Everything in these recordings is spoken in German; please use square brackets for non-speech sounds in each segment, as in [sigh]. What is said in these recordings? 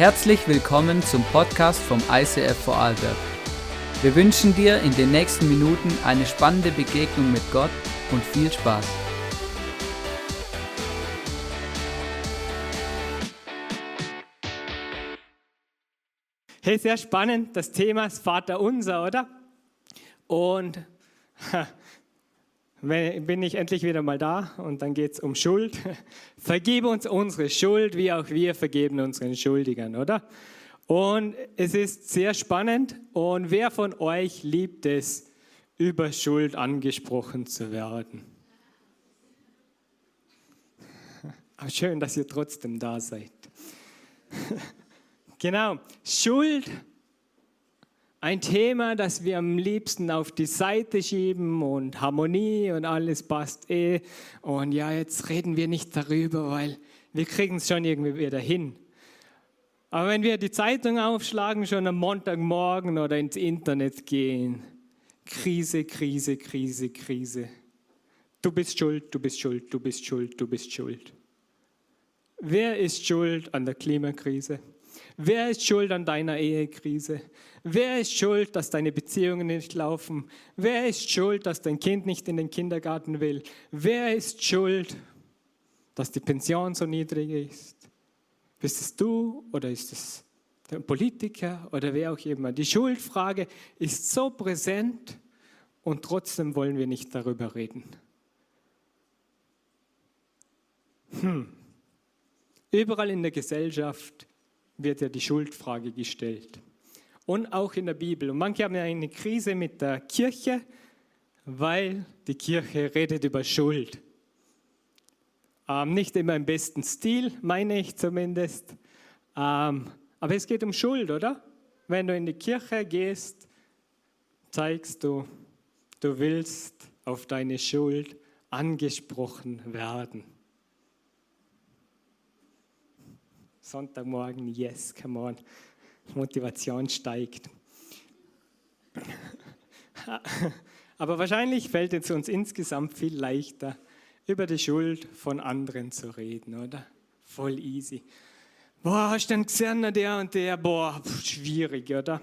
Herzlich willkommen zum Podcast vom ICF Vorarlberg. Wir wünschen dir in den nächsten Minuten eine spannende Begegnung mit Gott und viel Spaß. Hey, sehr spannend, das Thema ist Vater unser, oder? Und bin ich endlich wieder mal da und dann geht es um Schuld. [laughs] Vergib uns unsere Schuld, wie auch wir vergeben unseren Schuldigern, oder? Und es ist sehr spannend. Und wer von euch liebt es, über Schuld angesprochen zu werden? Aber schön, dass ihr trotzdem da seid. [laughs] genau, Schuld ein Thema, das wir am liebsten auf die Seite schieben und Harmonie und alles passt eh. Und ja, jetzt reden wir nicht darüber, weil wir kriegen es schon irgendwie wieder hin. Aber wenn wir die Zeitung aufschlagen, schon am Montagmorgen oder ins Internet gehen, Krise, Krise, Krise, Krise. Du bist schuld, du bist schuld, du bist schuld, du bist schuld. Wer ist schuld an der Klimakrise? Wer ist schuld an deiner Ehekrise? Wer ist schuld, dass deine Beziehungen nicht laufen? Wer ist schuld, dass dein Kind nicht in den Kindergarten will? Wer ist schuld, dass die Pension so niedrig ist? Bist es du oder ist es der Politiker oder wer auch immer? Die Schuldfrage ist so präsent und trotzdem wollen wir nicht darüber reden. Hm. Überall in der Gesellschaft wird ja die Schuldfrage gestellt. Und auch in der Bibel. Und manche haben ja eine Krise mit der Kirche, weil die Kirche redet über Schuld. Ähm, nicht immer im besten Stil, meine ich zumindest. Ähm, aber es geht um Schuld, oder? Wenn du in die Kirche gehst, zeigst du, du willst auf deine Schuld angesprochen werden. Sonntagmorgen, yes, come on. Motivation steigt. Aber wahrscheinlich fällt es uns insgesamt viel leichter, über die Schuld von anderen zu reden, oder? Voll easy. Boah, hast du denn gesehen, der und der? Boah, schwierig, oder?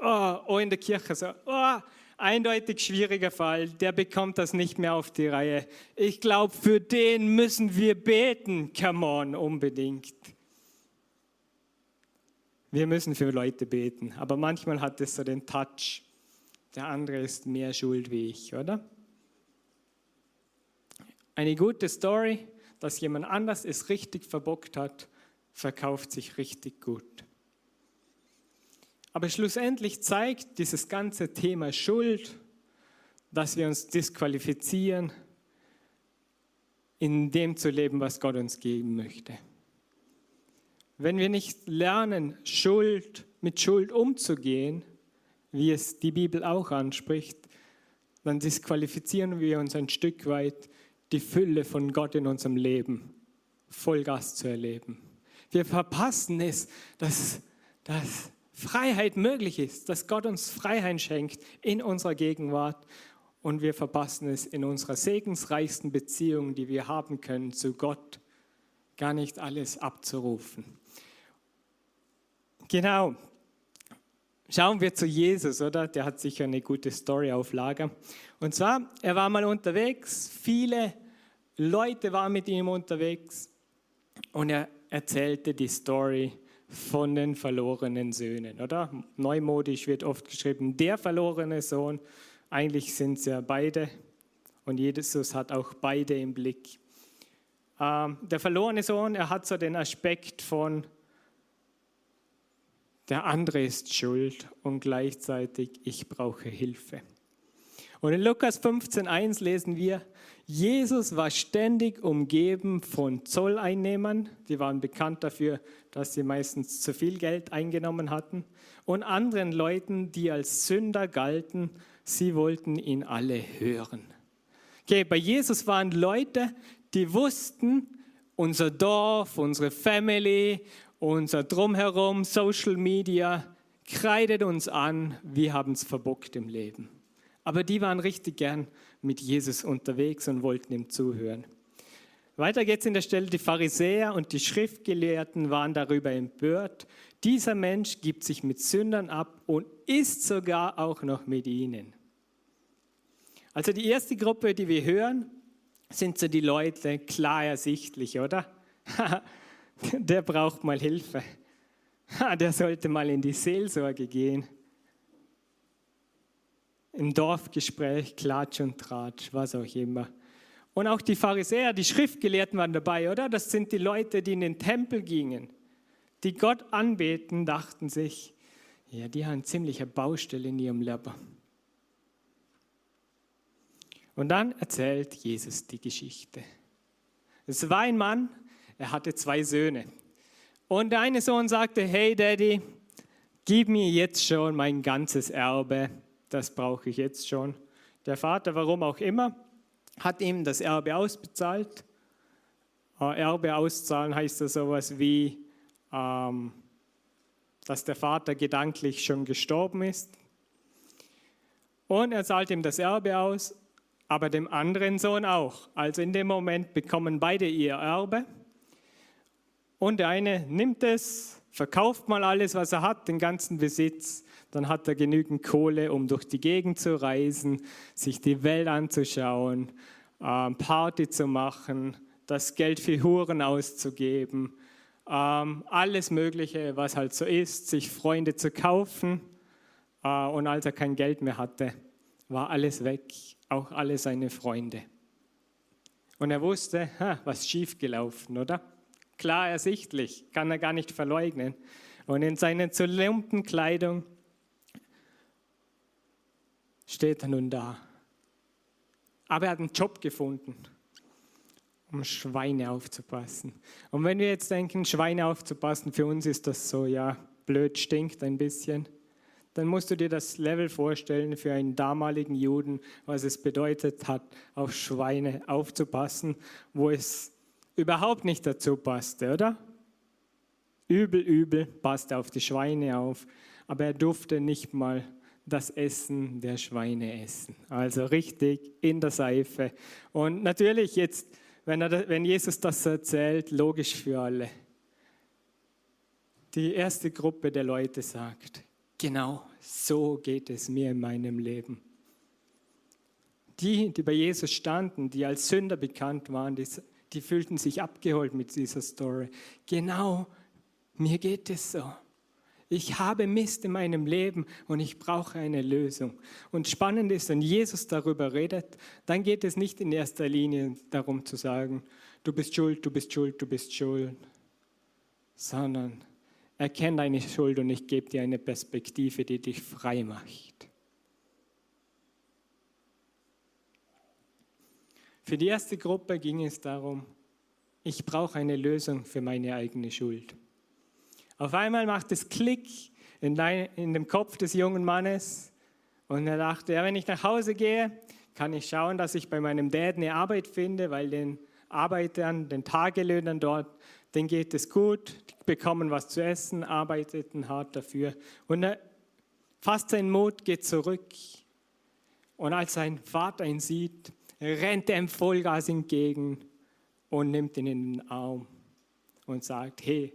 Oh, oh, in der Kirche so, oh, eindeutig schwieriger Fall, der bekommt das nicht mehr auf die Reihe. Ich glaube, für den müssen wir beten, come on, unbedingt. Wir müssen für Leute beten, aber manchmal hat es so den Touch, der andere ist mehr schuld wie ich, oder? Eine gute Story, dass jemand anders es richtig verbockt hat, verkauft sich richtig gut. Aber schlussendlich zeigt dieses ganze Thema Schuld, dass wir uns disqualifizieren, in dem zu leben, was Gott uns geben möchte. Wenn wir nicht lernen, Schuld mit Schuld umzugehen, wie es die Bibel auch anspricht, dann disqualifizieren wir uns ein Stück weit, die Fülle von Gott in unserem Leben Vollgas zu erleben. Wir verpassen es, dass, dass Freiheit möglich ist, dass Gott uns Freiheit schenkt in unserer Gegenwart und wir verpassen es in unserer segensreichsten Beziehung, die wir haben können zu Gott, gar nicht alles abzurufen. Genau. Schauen wir zu Jesus, oder? Der hat sicher eine gute Story auf Lager. Und zwar, er war mal unterwegs, viele Leute waren mit ihm unterwegs und er erzählte die Story von den verlorenen Söhnen, oder? Neumodisch wird oft geschrieben, der verlorene Sohn. Eigentlich sind es ja beide und Jesus hat auch beide im Blick. Ähm, der verlorene Sohn, er hat so den Aspekt von, der andere ist schuld und gleichzeitig ich brauche Hilfe. Und in Lukas 15.1 lesen wir, Jesus war ständig umgeben von Zolleinnehmern, die waren bekannt dafür, dass sie meistens zu viel Geld eingenommen hatten, und anderen Leuten, die als Sünder galten, sie wollten ihn alle hören. Okay, bei Jesus waren Leute, die wussten, unser Dorf, unsere Family, unser Drumherum, Social Media, kreidet uns an, wir haben es verbockt im Leben. Aber die waren richtig gern mit Jesus unterwegs und wollten ihm zuhören. Weiter geht's in der Stelle, die Pharisäer und die Schriftgelehrten waren darüber empört. Dieser Mensch gibt sich mit Sündern ab und isst sogar auch noch mit ihnen. Also die erste Gruppe, die wir hören, sind so die Leute klar ersichtlich, oder? [laughs] Der braucht mal Hilfe. [laughs] Der sollte mal in die Seelsorge gehen. Im Dorfgespräch, Klatsch und Tratsch, was auch immer. Und auch die Pharisäer, die Schriftgelehrten waren dabei, oder? Das sind die Leute, die in den Tempel gingen, die Gott anbeten, dachten sich, ja, die haben ziemliche Baustelle in ihrem Leben. Und dann erzählt Jesus die Geschichte. Es war ein Mann, er hatte zwei Söhne. Und der eine Sohn sagte, hey Daddy, gib mir jetzt schon mein ganzes Erbe, das brauche ich jetzt schon. Der Vater, warum auch immer, hat ihm das Erbe ausbezahlt. Äh, Erbe auszahlen heißt ja sowas wie, ähm, dass der Vater gedanklich schon gestorben ist. Und er zahlt ihm das Erbe aus, aber dem anderen Sohn auch. Also in dem Moment bekommen beide ihr Erbe. Und der eine nimmt es, verkauft mal alles, was er hat, den ganzen Besitz. Dann hat er genügend Kohle, um durch die Gegend zu reisen, sich die Welt anzuschauen, ähm, Party zu machen, das Geld für Huren auszugeben, ähm, alles Mögliche, was halt so ist, sich Freunde zu kaufen. Äh, und als er kein Geld mehr hatte, war alles weg, auch alle seine Freunde. Und er wusste, ha, was schiefgelaufen, oder? Klar ersichtlich, kann er gar nicht verleugnen. Und in seiner zu lumpen Kleidung steht er nun da. Aber er hat einen Job gefunden, um Schweine aufzupassen. Und wenn wir jetzt denken, Schweine aufzupassen, für uns ist das so, ja, blöd, stinkt ein bisschen, dann musst du dir das Level vorstellen für einen damaligen Juden, was es bedeutet hat, auf Schweine aufzupassen, wo es überhaupt nicht dazu passte, oder? Übel, übel, passte auf die Schweine auf, aber er durfte nicht mal das Essen der Schweine essen. Also richtig in der Seife. Und natürlich jetzt, wenn, er, wenn Jesus das erzählt, logisch für alle. Die erste Gruppe der Leute sagt, genau so geht es mir in meinem Leben. Die, die bei Jesus standen, die als Sünder bekannt waren, die, die fühlten sich abgeholt mit dieser Story. Genau, mir geht es so. Ich habe Mist in meinem Leben und ich brauche eine Lösung. Und spannend ist, wenn Jesus darüber redet, dann geht es nicht in erster Linie darum zu sagen, du bist schuld, du bist schuld, du bist schuld, sondern erkenne deine Schuld und ich gebe dir eine Perspektive, die dich frei macht. Für die erste Gruppe ging es darum, ich brauche eine Lösung für meine eigene Schuld. Auf einmal macht es Klick in, dein, in dem Kopf des jungen Mannes und er dachte, ja, wenn ich nach Hause gehe, kann ich schauen, dass ich bei meinem Dad eine Arbeit finde, weil den Arbeitern, den Tagelöhnern dort, denen geht es gut, die bekommen was zu essen, arbeiteten hart dafür. Und er, fast sein Mut geht zurück. Und als sein Vater ihn sieht, rennt er ihm Vollgas entgegen und nimmt ihn in den Arm und sagt, hey,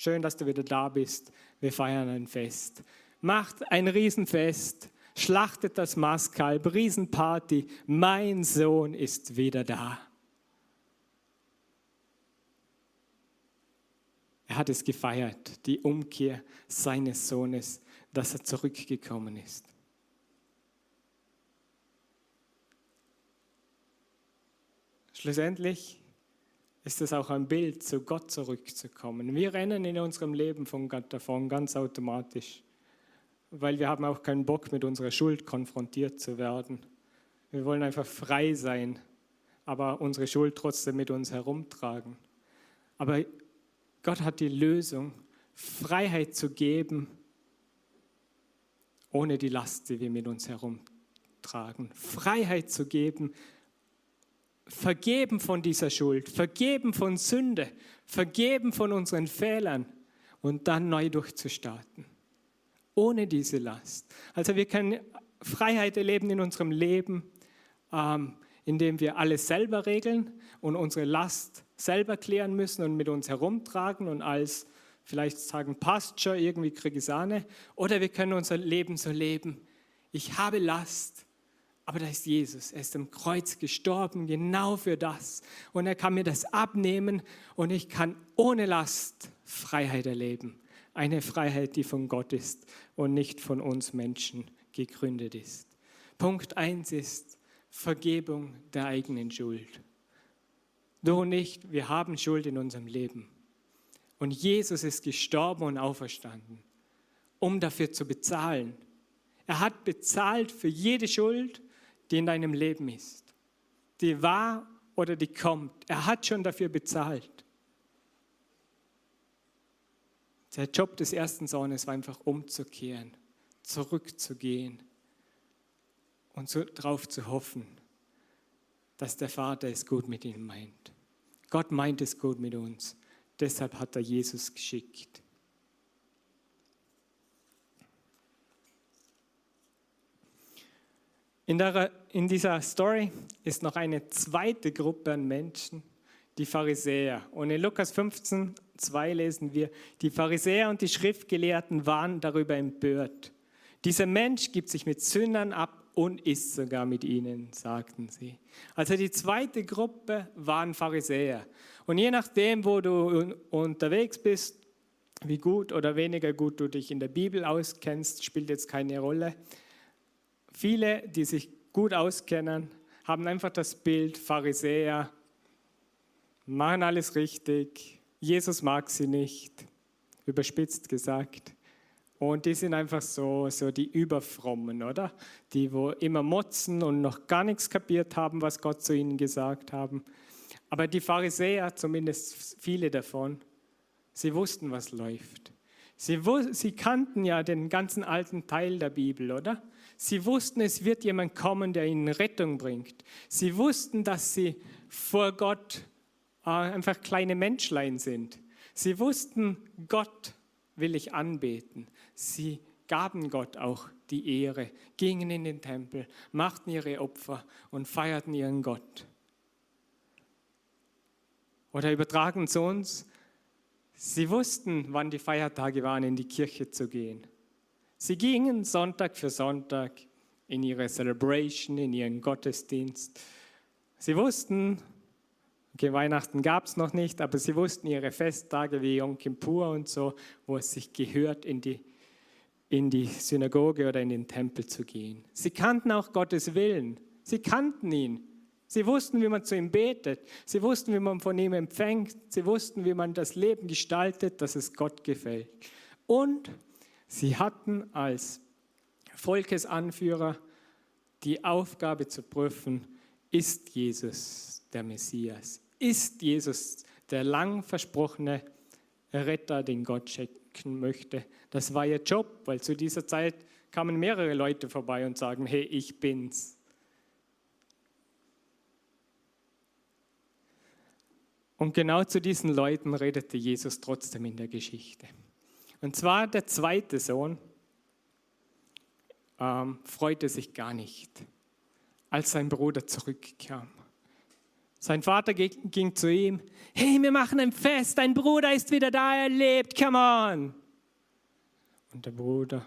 Schön, dass du wieder da bist. Wir feiern ein Fest. Macht ein Riesenfest, schlachtet das Mastkalb, Riesenparty. Mein Sohn ist wieder da. Er hat es gefeiert, die Umkehr seines Sohnes, dass er zurückgekommen ist. Schlussendlich ist es auch ein Bild, zu Gott zurückzukommen. Wir rennen in unserem Leben von Gott davon ganz automatisch, weil wir haben auch keinen Bock, mit unserer Schuld konfrontiert zu werden. Wir wollen einfach frei sein, aber unsere Schuld trotzdem mit uns herumtragen. Aber Gott hat die Lösung, Freiheit zu geben, ohne die Last, die wir mit uns herumtragen. Freiheit zu geben, vergeben von dieser Schuld, vergeben von Sünde, vergeben von unseren Fehlern und dann neu durchzustarten. Ohne diese Last. Also wir können Freiheit erleben in unserem Leben, ähm, indem wir alles selber regeln und unsere Last selber klären müssen und mit uns herumtragen und als vielleicht sagen, passt schon, irgendwie kriege ich Sahne. Oder wir können unser Leben so leben. Ich habe Last, aber da ist Jesus. Er ist am Kreuz gestorben, genau für das. Und er kann mir das abnehmen und ich kann ohne Last Freiheit erleben. Eine Freiheit, die von Gott ist und nicht von uns Menschen gegründet ist. Punkt 1 ist Vergebung der eigenen Schuld. Du nicht, wir haben Schuld in unserem Leben. Und Jesus ist gestorben und auferstanden, um dafür zu bezahlen. Er hat bezahlt für jede Schuld, die in deinem Leben ist. Die war oder die kommt. Er hat schon dafür bezahlt. Der Job des ersten Sohnes war einfach umzukehren, zurückzugehen und so, darauf zu hoffen, dass der Vater es gut mit ihm meint. Gott meint es gut mit uns. Deshalb hat er Jesus geschickt. In, der, in, dieser Story ist noch eine zweite Gruppe an Menschen, die Pharisäer. Und in Lukas 15, 2 lesen wir, die Pharisäer und die Schriftgelehrten waren darüber empört. Dieser Mensch gibt sich mit Sündern ab und isst sogar mit ihnen, sagten sie. Also die zweite Gruppe waren Pharisäer. Und je nachdem, wo du unterwegs bist, wie gut oder weniger gut du dich in der Bibel auskennst, spielt jetzt keine Rolle. Viele, die sich gut auskennen, haben einfach das Bild Pharisäer, machen alles richtig, Jesus mag sie nicht, überspitzt gesagt. Und die sind einfach so, so die Überfrommen, oder? Die, wo immer motzen und noch gar nichts kapiert haben, was Gott zu ihnen gesagt haben. Aber die Pharisäer, zumindest viele davon, sie wussten, was läuft. Sie, sie kannten ja den ganzen alten Teil der Bibel, oder? Sie wussten, es wird jemand kommen, der ihnen Rettung bringt. Sie wussten, dass sie vor Gott äh, einfach kleine Menschlein sind. Sie wussten, Gott will ich anbeten. Sie gaben Gott auch die Ehre, gingen in den Tempel, machten ihre Opfer und feierten ihren Gott. Oder übertragen zu uns, sie wussten, wann die Feiertage waren, in die Kirche zu gehen. Sie gingen Sonntag für Sonntag in ihre Celebration, in ihren Gottesdienst. Sie wussten, okay, Weihnachten gab es noch nicht, aber sie wussten ihre Festtage wie Yom Kippur und so, wo es sich gehört, in die in die Synagoge oder in den Tempel zu gehen. Sie kannten auch Gottes Willen. Sie kannten ihn. Sie wussten, wie man zu ihm betet. Sie wussten, wie man von ihm empfängt. Sie wussten, wie man das Leben gestaltet, dass es Gott gefällt. Und sie hatten als Volkesanführer die Aufgabe zu prüfen, ist Jesus der Messias? Ist Jesus der lang versprochene Retter, den Gott schicken möchte? Das war ihr Job, weil zu dieser Zeit kamen mehrere Leute vorbei und sagen, hey, ich bin's. Und genau zu diesen Leuten redete Jesus trotzdem in der Geschichte. Und zwar der zweite Sohn ähm, freute sich gar nicht, als sein Bruder zurückkam. Sein Vater ging zu ihm, hey, wir machen ein Fest, dein Bruder ist wieder da, er lebt, come on. Und der Bruder,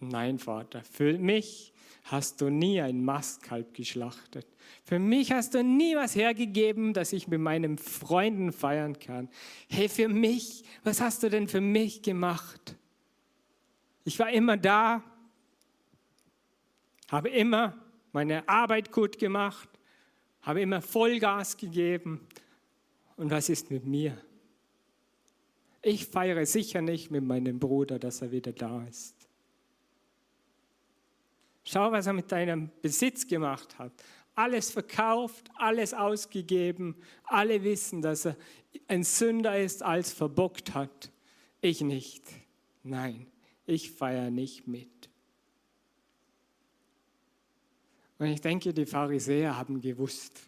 nein Vater, für mich hast du nie ein Mastkalb geschlachtet. Für mich hast du nie was hergegeben, dass ich mit meinen Freunden feiern kann. Hey, für mich, was hast du denn für mich gemacht? Ich war immer da, habe immer meine Arbeit gut gemacht, habe immer Vollgas gegeben. Und was ist mit mir? Ich feiere sicher nicht mit meinem Bruder, dass er wieder da ist. Schau, was er mit deinem Besitz gemacht hat. Alles verkauft, alles ausgegeben. Alle wissen, dass er ein Sünder ist, als verbockt hat. Ich nicht. Nein, ich feiere nicht mit. Und ich denke, die Pharisäer haben gewusst,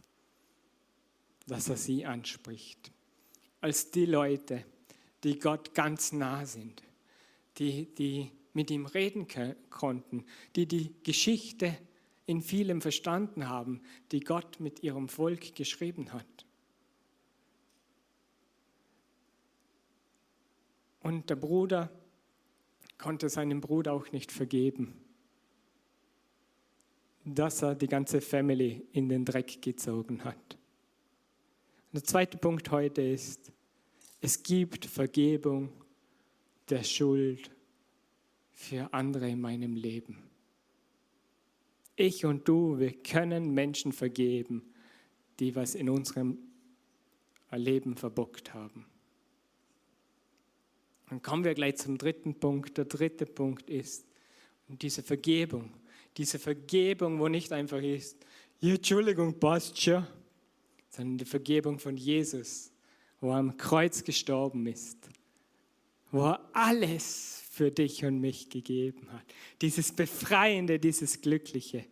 dass er sie anspricht. Als die Leute, die Gott ganz nah sind, die, die mit ihm reden konnten, die die Geschichte in vielem verstanden haben, die Gott mit ihrem Volk geschrieben hat. Und der Bruder konnte seinem Bruder auch nicht vergeben, dass er die ganze Family in den Dreck gezogen hat. Der zweite Punkt heute ist, es gibt Vergebung der Schuld für andere in meinem Leben. Ich und du, wir können Menschen vergeben, die was in unserem Leben verbockt haben. Dann kommen wir gleich zum dritten Punkt. Der dritte Punkt ist diese Vergebung. Diese Vergebung, wo nicht einfach ist, ja, Entschuldigung, passt schon, sondern die Vergebung von Jesus, wo er am Kreuz gestorben ist, wo er alles für dich und mich gegeben hat. Dieses Befreiende, dieses Glückliche,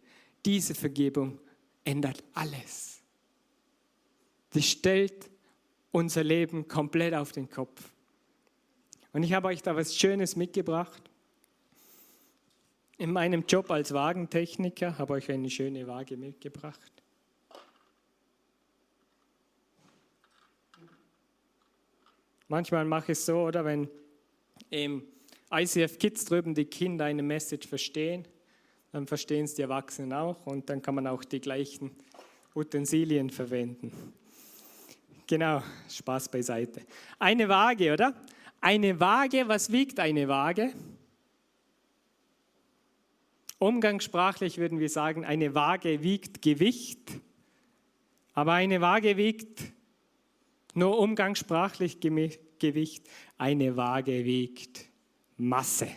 diese Vergebung ändert alles. Die stellt unser Leben komplett auf den Kopf. Und ich habe euch da was Schönes mitgebracht. In meinem Job als Wagentechniker habe ich euch eine schöne Waage mitgebracht. Manchmal mache ich es so, oder wenn im ICF Kids drüben die Kinder eine Message verstehen, dann verstehen es die Erwachsenen auch und dann kann man auch die gleichen Utensilien verwenden. Genau, Spaß beiseite. Eine Waage, oder? Eine Waage, was wiegt eine Waage? Umgangssprachlich würden wir sagen, eine Waage wiegt Gewicht, aber eine Waage wiegt nur umgangssprachlich Gewicht, eine Waage wiegt Masse.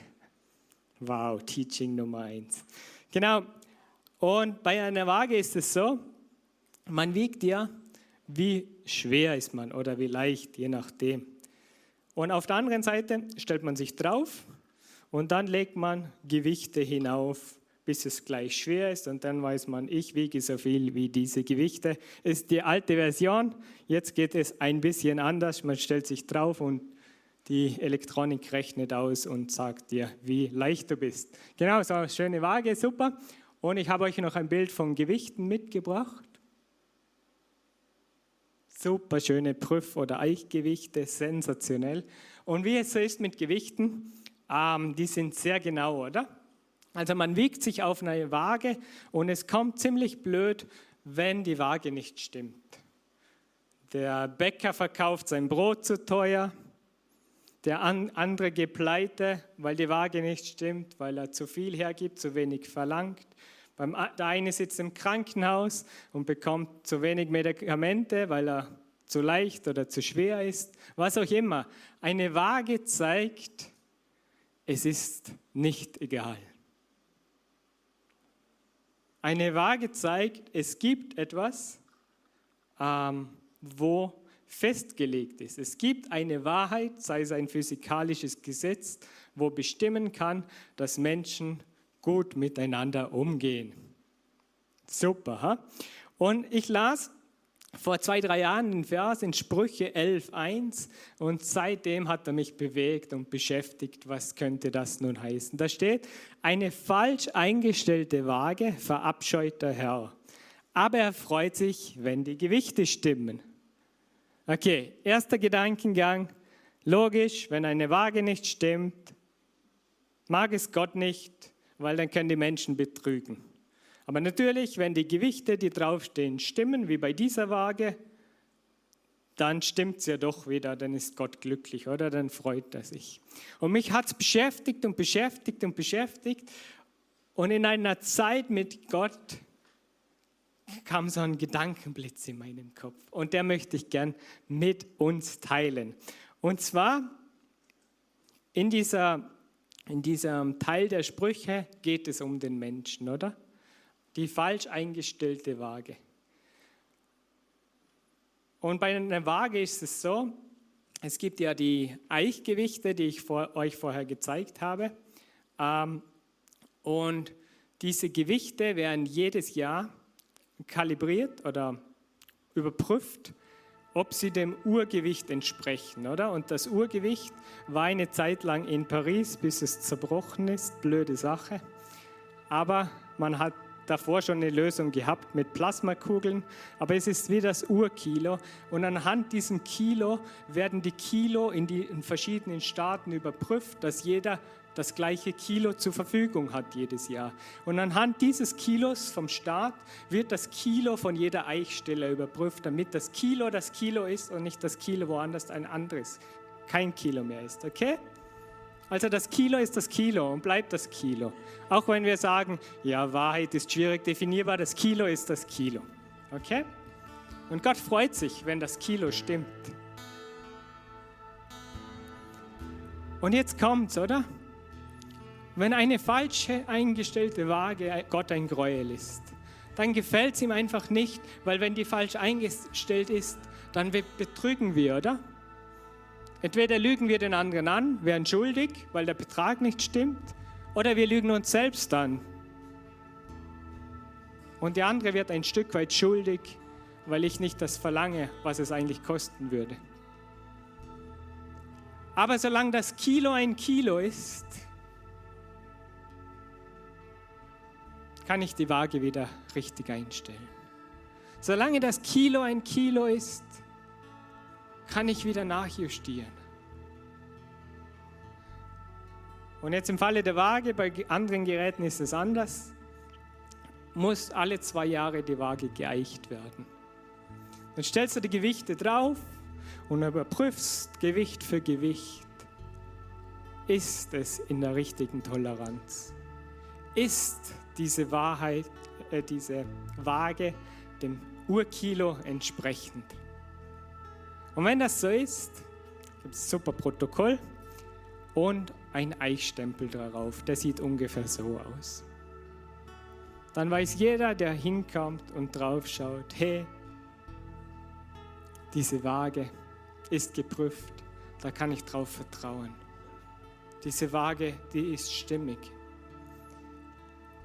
Wow, Teaching Nummer eins. Genau, und bei einer Waage ist es so, man wiegt ja, wie schwer ist man oder wie leicht, je nachdem. Und auf der anderen Seite stellt man sich drauf und dann legt man Gewichte hinauf, bis es gleich schwer ist und dann weiß man, ich wiege so viel wie diese Gewichte. Ist die alte Version. Jetzt geht es ein bisschen anders. Man stellt sich drauf und die Elektronik rechnet aus und sagt dir, wie leicht du bist. Genau, so eine schöne Waage, super. Und ich habe euch noch ein Bild von Gewichten mitgebracht super schöne Prüf- oder Eichgewichte, sensationell. Und wie es so ist mit Gewichten, ähm, die sind sehr genau, oder? Also man wiegt sich auf eine Waage und es kommt ziemlich blöd, wenn die Waage nicht stimmt. Der Bäcker verkauft sein Brot zu teuer, der andere geht pleite, weil die Waage nicht stimmt, weil er zu viel hergibt, zu wenig verlangt. Der eine sitzt im Krankenhaus und bekommt zu wenig Medikamente, weil er zu leicht oder zu schwer ist, was auch immer. Eine Waage zeigt, es ist nicht egal. Eine Waage zeigt, es gibt etwas, ähm, wo festgelegt ist. Es gibt eine Wahrheit, sei es ein physikalisches Gesetz, wo bestimmen kann, dass Menschen gut miteinander umgehen. Super. Ha? Und ich las vor zwei, drei Jahren den Vers in Sprüche 11.1 und seitdem hat er mich bewegt und beschäftigt, was könnte das nun heißen. Da steht, eine falsch eingestellte Waage verabscheut der Herr, aber er freut sich, wenn die Gewichte stimmen. Okay, erster Gedankengang, logisch, wenn eine Waage nicht stimmt, mag es Gott nicht, weil dann können die Menschen betrügen. Aber natürlich, wenn die Gewichte, die draufstehen, stimmen, wie bei dieser Waage, dann stimmt es ja doch wieder, dann ist Gott glücklich, oder? Dann freut er sich. Und mich hat es beschäftigt und beschäftigt und beschäftigt. Und in einer Zeit mit Gott kam so ein Gedankenblitz in meinem Kopf. Und der möchte ich gern mit uns teilen. Und zwar in dieser in diesem Teil der Sprüche geht es um den Menschen, oder? Die falsch eingestellte Waage. Und bei einer Waage ist es so, es gibt ja die Eichgewichte, die ich vor, euch vorher gezeigt habe. Ähm, und diese Gewichte werden jedes Jahr kalibriert oder überprüft ob sie dem Urgewicht entsprechen, oder? Und das Urgewicht war eine Zeit lang in Paris, bis es zerbrochen ist, blöde Sache. Aber man hat davor schon eine Lösung gehabt mit Plasmakugeln, aber es ist wie das Urkilo. Und anhand diesem Kilo werden die Kilo in die in verschiedenen Staaten überprüft, dass jeder das gleiche Kilo zur Verfügung hat jedes Jahr. Und anhand dieses Kilos vom Staat wird das Kilo von jeder Eichstelle überprüft, damit das Kilo das Kilo ist und nicht das Kilo woanders ein anderes, kein Kilo mehr ist. Okay? Also das Kilo ist das Kilo und bleibt das Kilo. Auch wenn wir sagen, ja, Wahrheit ist schwierig definierbar, das Kilo ist das Kilo. Okay? Und Gott freut sich, wenn das Kilo stimmt. Und jetzt kommt's, oder? Wenn eine falsche eingestellte Waage Gott ein Gräuel ist, dann gefällt es ihm einfach nicht, weil wenn die falsch eingestellt ist, dann betrügen wir, oder? Entweder lügen wir den anderen an, werden schuldig, weil der Betrag nicht stimmt, oder wir lügen uns selbst an. Und der andere wird ein Stück weit schuldig, weil ich nicht das verlange, was es eigentlich kosten würde. Aber solange das Kilo ein Kilo ist, kann ich die Waage wieder richtig einstellen. Solange das Kilo ein Kilo ist, kann ich wieder nachjustieren. Und jetzt im Falle der Waage, bei anderen Geräten ist es anders, muss alle zwei Jahre die Waage geeicht werden. Dann stellst du die Gewichte drauf und überprüfst Gewicht für Gewicht. Ist es in der richtigen Toleranz? Ist diese Wahrheit, äh, diese Waage dem Urkilo entsprechend? Und wenn das so ist, gibt es ein super Protokoll und ein Eichstempel darauf. Der sieht ungefähr so aus. Dann weiß jeder, der hinkommt und drauf schaut, hey, diese Waage ist geprüft, da kann ich drauf vertrauen. Diese Waage, die ist stimmig.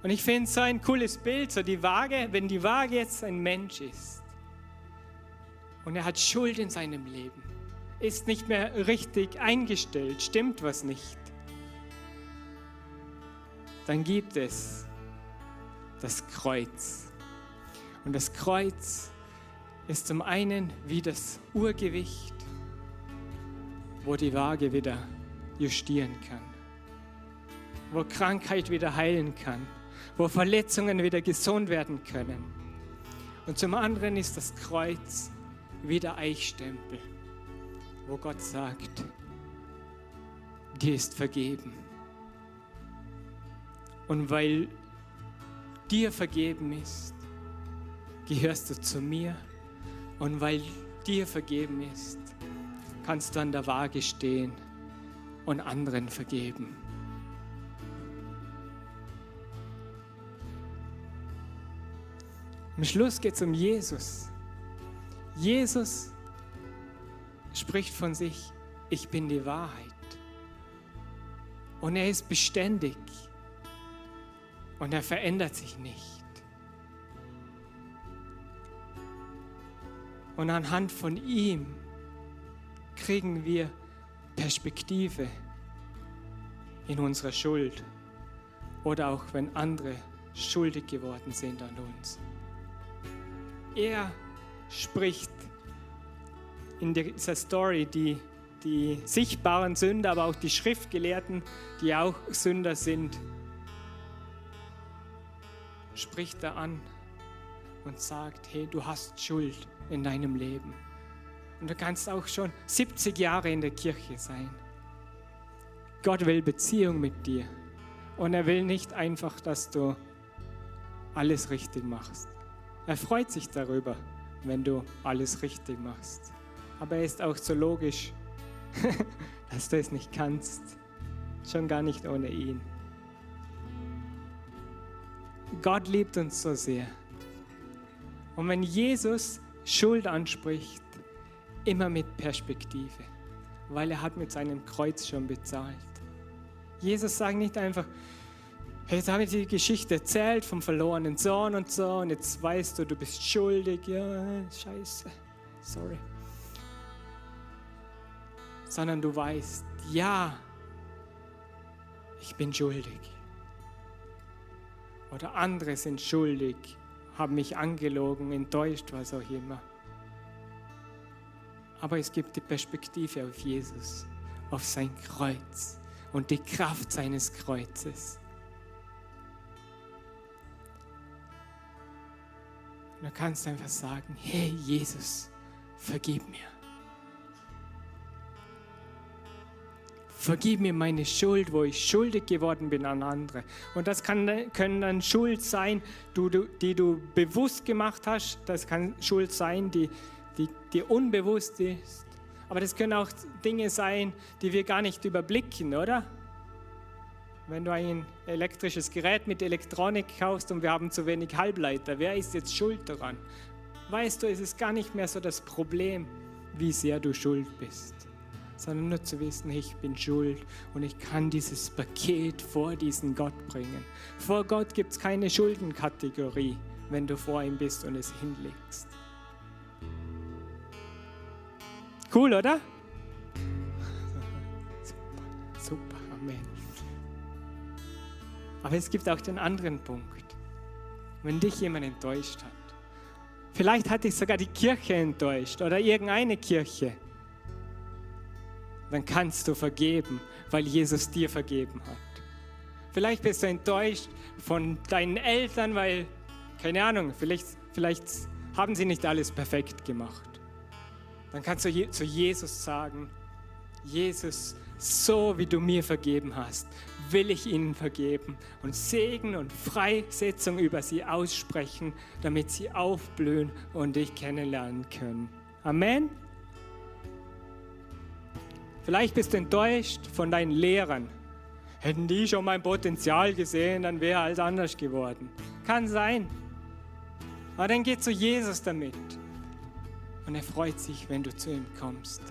Und ich finde so ein cooles Bild, so die Waage, wenn die Waage jetzt ein Mensch ist, und er hat Schuld in seinem Leben, ist nicht mehr richtig eingestellt, stimmt was nicht, dann gibt es das Kreuz. Und das Kreuz ist zum einen wie das Urgewicht, wo die Waage wieder justieren kann, wo Krankheit wieder heilen kann, wo Verletzungen wieder gesund werden können. Und zum anderen ist das Kreuz wie der Eichstempel, wo Gott sagt, dir ist vergeben. Und weil dir vergeben ist, gehörst du zu mir. Und weil dir vergeben ist, kannst du an der Waage stehen und anderen vergeben. Am Schluss geht es um Jesus. Jesus spricht von sich, ich bin die Wahrheit. Und er ist beständig. Und er verändert sich nicht. Und anhand von ihm kriegen wir Perspektive in unserer Schuld oder auch wenn andere schuldig geworden sind an uns. Er spricht in dieser Story die, die sichtbaren Sünder, aber auch die Schriftgelehrten, die auch Sünder sind, spricht er an und sagt, hey, du hast Schuld in deinem Leben. Und du kannst auch schon 70 Jahre in der Kirche sein. Gott will Beziehung mit dir. Und er will nicht einfach, dass du alles richtig machst. Er freut sich darüber, wenn du alles richtig machst. Aber er ist auch so logisch, [laughs] dass du es nicht kannst. Schon gar nicht ohne ihn. Gott liebt uns so sehr. Und wenn Jesus Schuld anspricht, immer mit Perspektive, weil er hat mit seinem Kreuz schon bezahlt. Jesus sagt nicht einfach, Jetzt habe ich die Geschichte erzählt vom verlorenen Sohn und so und jetzt weißt du, du bist schuldig. Ja, scheiße, sorry. Sondern du weißt, ja, ich bin schuldig. Oder andere sind schuldig, haben mich angelogen, enttäuscht, was auch immer. Aber es gibt die Perspektive auf Jesus, auf sein Kreuz und die Kraft seines Kreuzes. Und du kannst einfach sagen, hey Jesus, vergib mir. Vergib mir meine Schuld, wo ich schuldig geworden bin an andere. Und das kann, können dann Schuld sein, die du, die du bewusst gemacht hast. Das kann Schuld sein, die, die, die unbewusst ist. Aber das können auch Dinge sein, die wir gar nicht überblicken, oder? Wenn du ein elektrisches Gerät mit Elektronik kaufst und wir haben zu wenig Halbleiter, wer ist jetzt schuld daran? Weißt du, es ist gar nicht mehr so das Problem, wie sehr du schuld bist, sondern nur zu wissen, ich bin schuld und ich kann dieses Paket vor diesen Gott bringen. Vor Gott gibt es keine Schuldenkategorie, wenn du vor ihm bist und es hinlegst. Cool, oder? [laughs] Super, super, Amen. Aber es gibt auch den anderen Punkt. Wenn dich jemand enttäuscht hat, vielleicht hat dich sogar die Kirche enttäuscht oder irgendeine Kirche, dann kannst du vergeben, weil Jesus dir vergeben hat. Vielleicht bist du enttäuscht von deinen Eltern, weil, keine Ahnung, vielleicht, vielleicht haben sie nicht alles perfekt gemacht dann kannst du zu Jesus sagen, Jesus, so wie du mir vergeben hast, will ich ihnen vergeben und Segen und Freisetzung über sie aussprechen, damit sie aufblühen und dich kennenlernen können. Amen. Vielleicht bist du enttäuscht von deinen Lehrern. Hätten die schon mein Potenzial gesehen, dann wäre alles anders geworden. Kann sein. Aber dann geh zu Jesus damit. Und er freut sich, wenn du zu ihm kommst.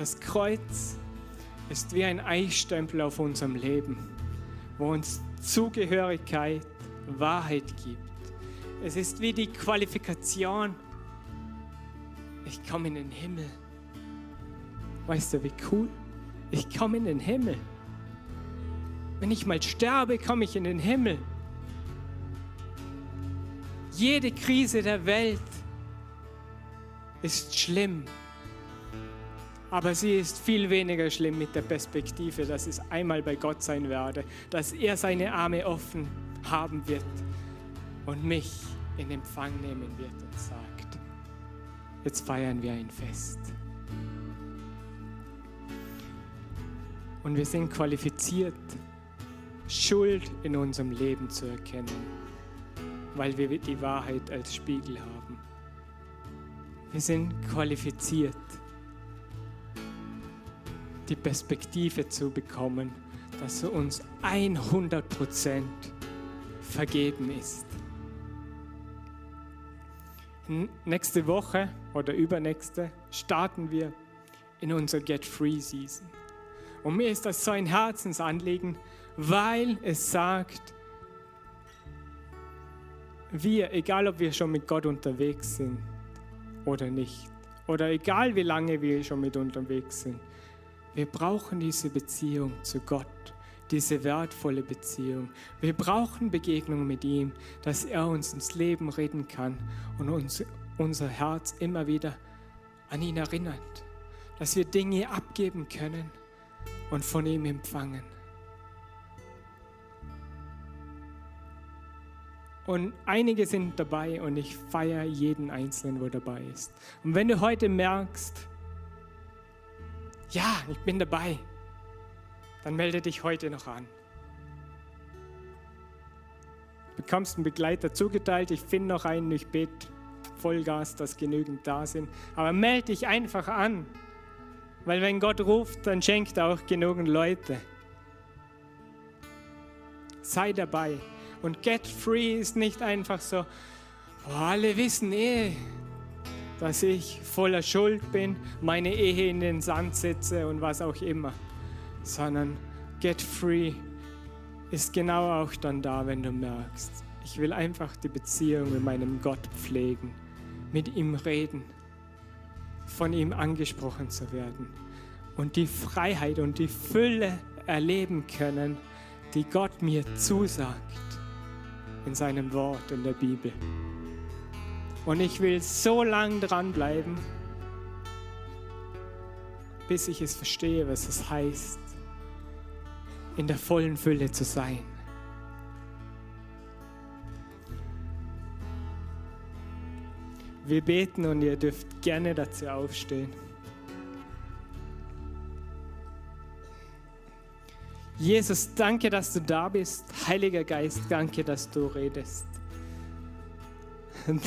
Das Kreuz ist wie ein Eichstempel auf unserem Leben, wo uns Zugehörigkeit, Wahrheit gibt. Es ist wie die Qualifikation. Ich komme in den Himmel. Weißt du, wie cool? Ich komme in den Himmel. Wenn ich mal sterbe, komme ich in den Himmel. Jede Krise der Welt ist schlimm, aber sie ist viel weniger schlimm mit der Perspektive, dass es einmal bei Gott sein werde, dass er seine Arme offen haben wird und mich in Empfang nehmen wird und sagt, jetzt feiern wir ein Fest. Und wir sind qualifiziert, Schuld in unserem Leben zu erkennen weil wir die Wahrheit als Spiegel haben. Wir sind qualifiziert, die Perspektive zu bekommen, dass uns 100% vergeben ist. Nächste Woche oder übernächste starten wir in unserer Get Free Season. Und mir ist das so ein Herzensanliegen, weil es sagt, wir, egal ob wir schon mit Gott unterwegs sind oder nicht, oder egal wie lange wir schon mit unterwegs sind, wir brauchen diese Beziehung zu Gott, diese wertvolle Beziehung. Wir brauchen Begegnung mit ihm, dass er uns ins Leben reden kann und uns, unser Herz immer wieder an ihn erinnert, dass wir Dinge abgeben können und von ihm empfangen. Und einige sind dabei und ich feiere jeden Einzelnen, der dabei ist. Und wenn du heute merkst, ja, ich bin dabei, dann melde dich heute noch an. Du bekommst einen Begleiter zugeteilt, ich finde noch einen, ich bete Vollgas, dass genügend da sind. Aber melde dich einfach an, weil wenn Gott ruft, dann schenkt er auch genügend Leute. Sei dabei. Und Get Free ist nicht einfach so, oh, alle wissen eh, dass ich voller Schuld bin, meine Ehe in den Sand setze und was auch immer, sondern Get Free ist genau auch dann da, wenn du merkst, ich will einfach die Beziehung mit meinem Gott pflegen, mit ihm reden, von ihm angesprochen zu werden und die Freiheit und die Fülle erleben können, die Gott mir zusagt in seinem Wort in der Bibel. Und ich will so lang dranbleiben, bis ich es verstehe, was es heißt, in der vollen Fülle zu sein. Wir beten und ihr dürft gerne dazu aufstehen. Jesus, danke, dass du da bist. Heiliger Geist, danke, dass du redest.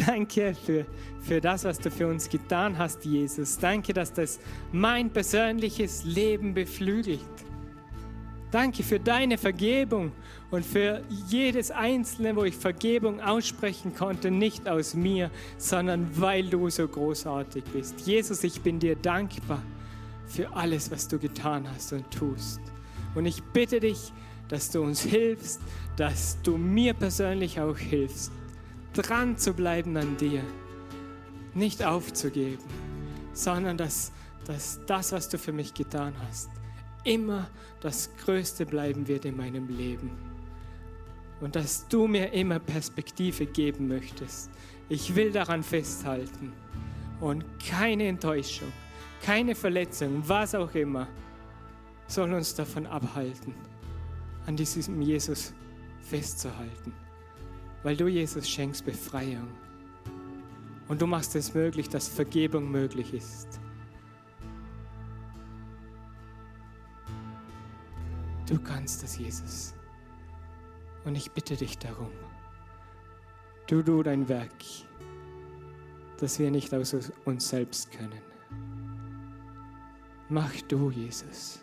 Danke für, für das, was du für uns getan hast, Jesus. Danke, dass das mein persönliches Leben beflügelt. Danke für deine Vergebung und für jedes Einzelne, wo ich Vergebung aussprechen konnte, nicht aus mir, sondern weil du so großartig bist. Jesus, ich bin dir dankbar für alles, was du getan hast und tust. Und ich bitte dich, dass du uns hilfst, dass du mir persönlich auch hilfst, dran zu bleiben an dir, nicht aufzugeben, sondern dass, dass das, was du für mich getan hast, immer das Größte bleiben wird in meinem Leben. Und dass du mir immer Perspektive geben möchtest. Ich will daran festhalten. Und keine Enttäuschung, keine Verletzung, was auch immer, soll uns davon abhalten, an diesem Jesus festzuhalten. Weil du, Jesus, schenkst Befreiung. Und du machst es möglich, dass Vergebung möglich ist. Du kannst das, Jesus. Und ich bitte dich darum. Du, du dein Werk, das wir nicht aus uns selbst können. Mach du, Jesus.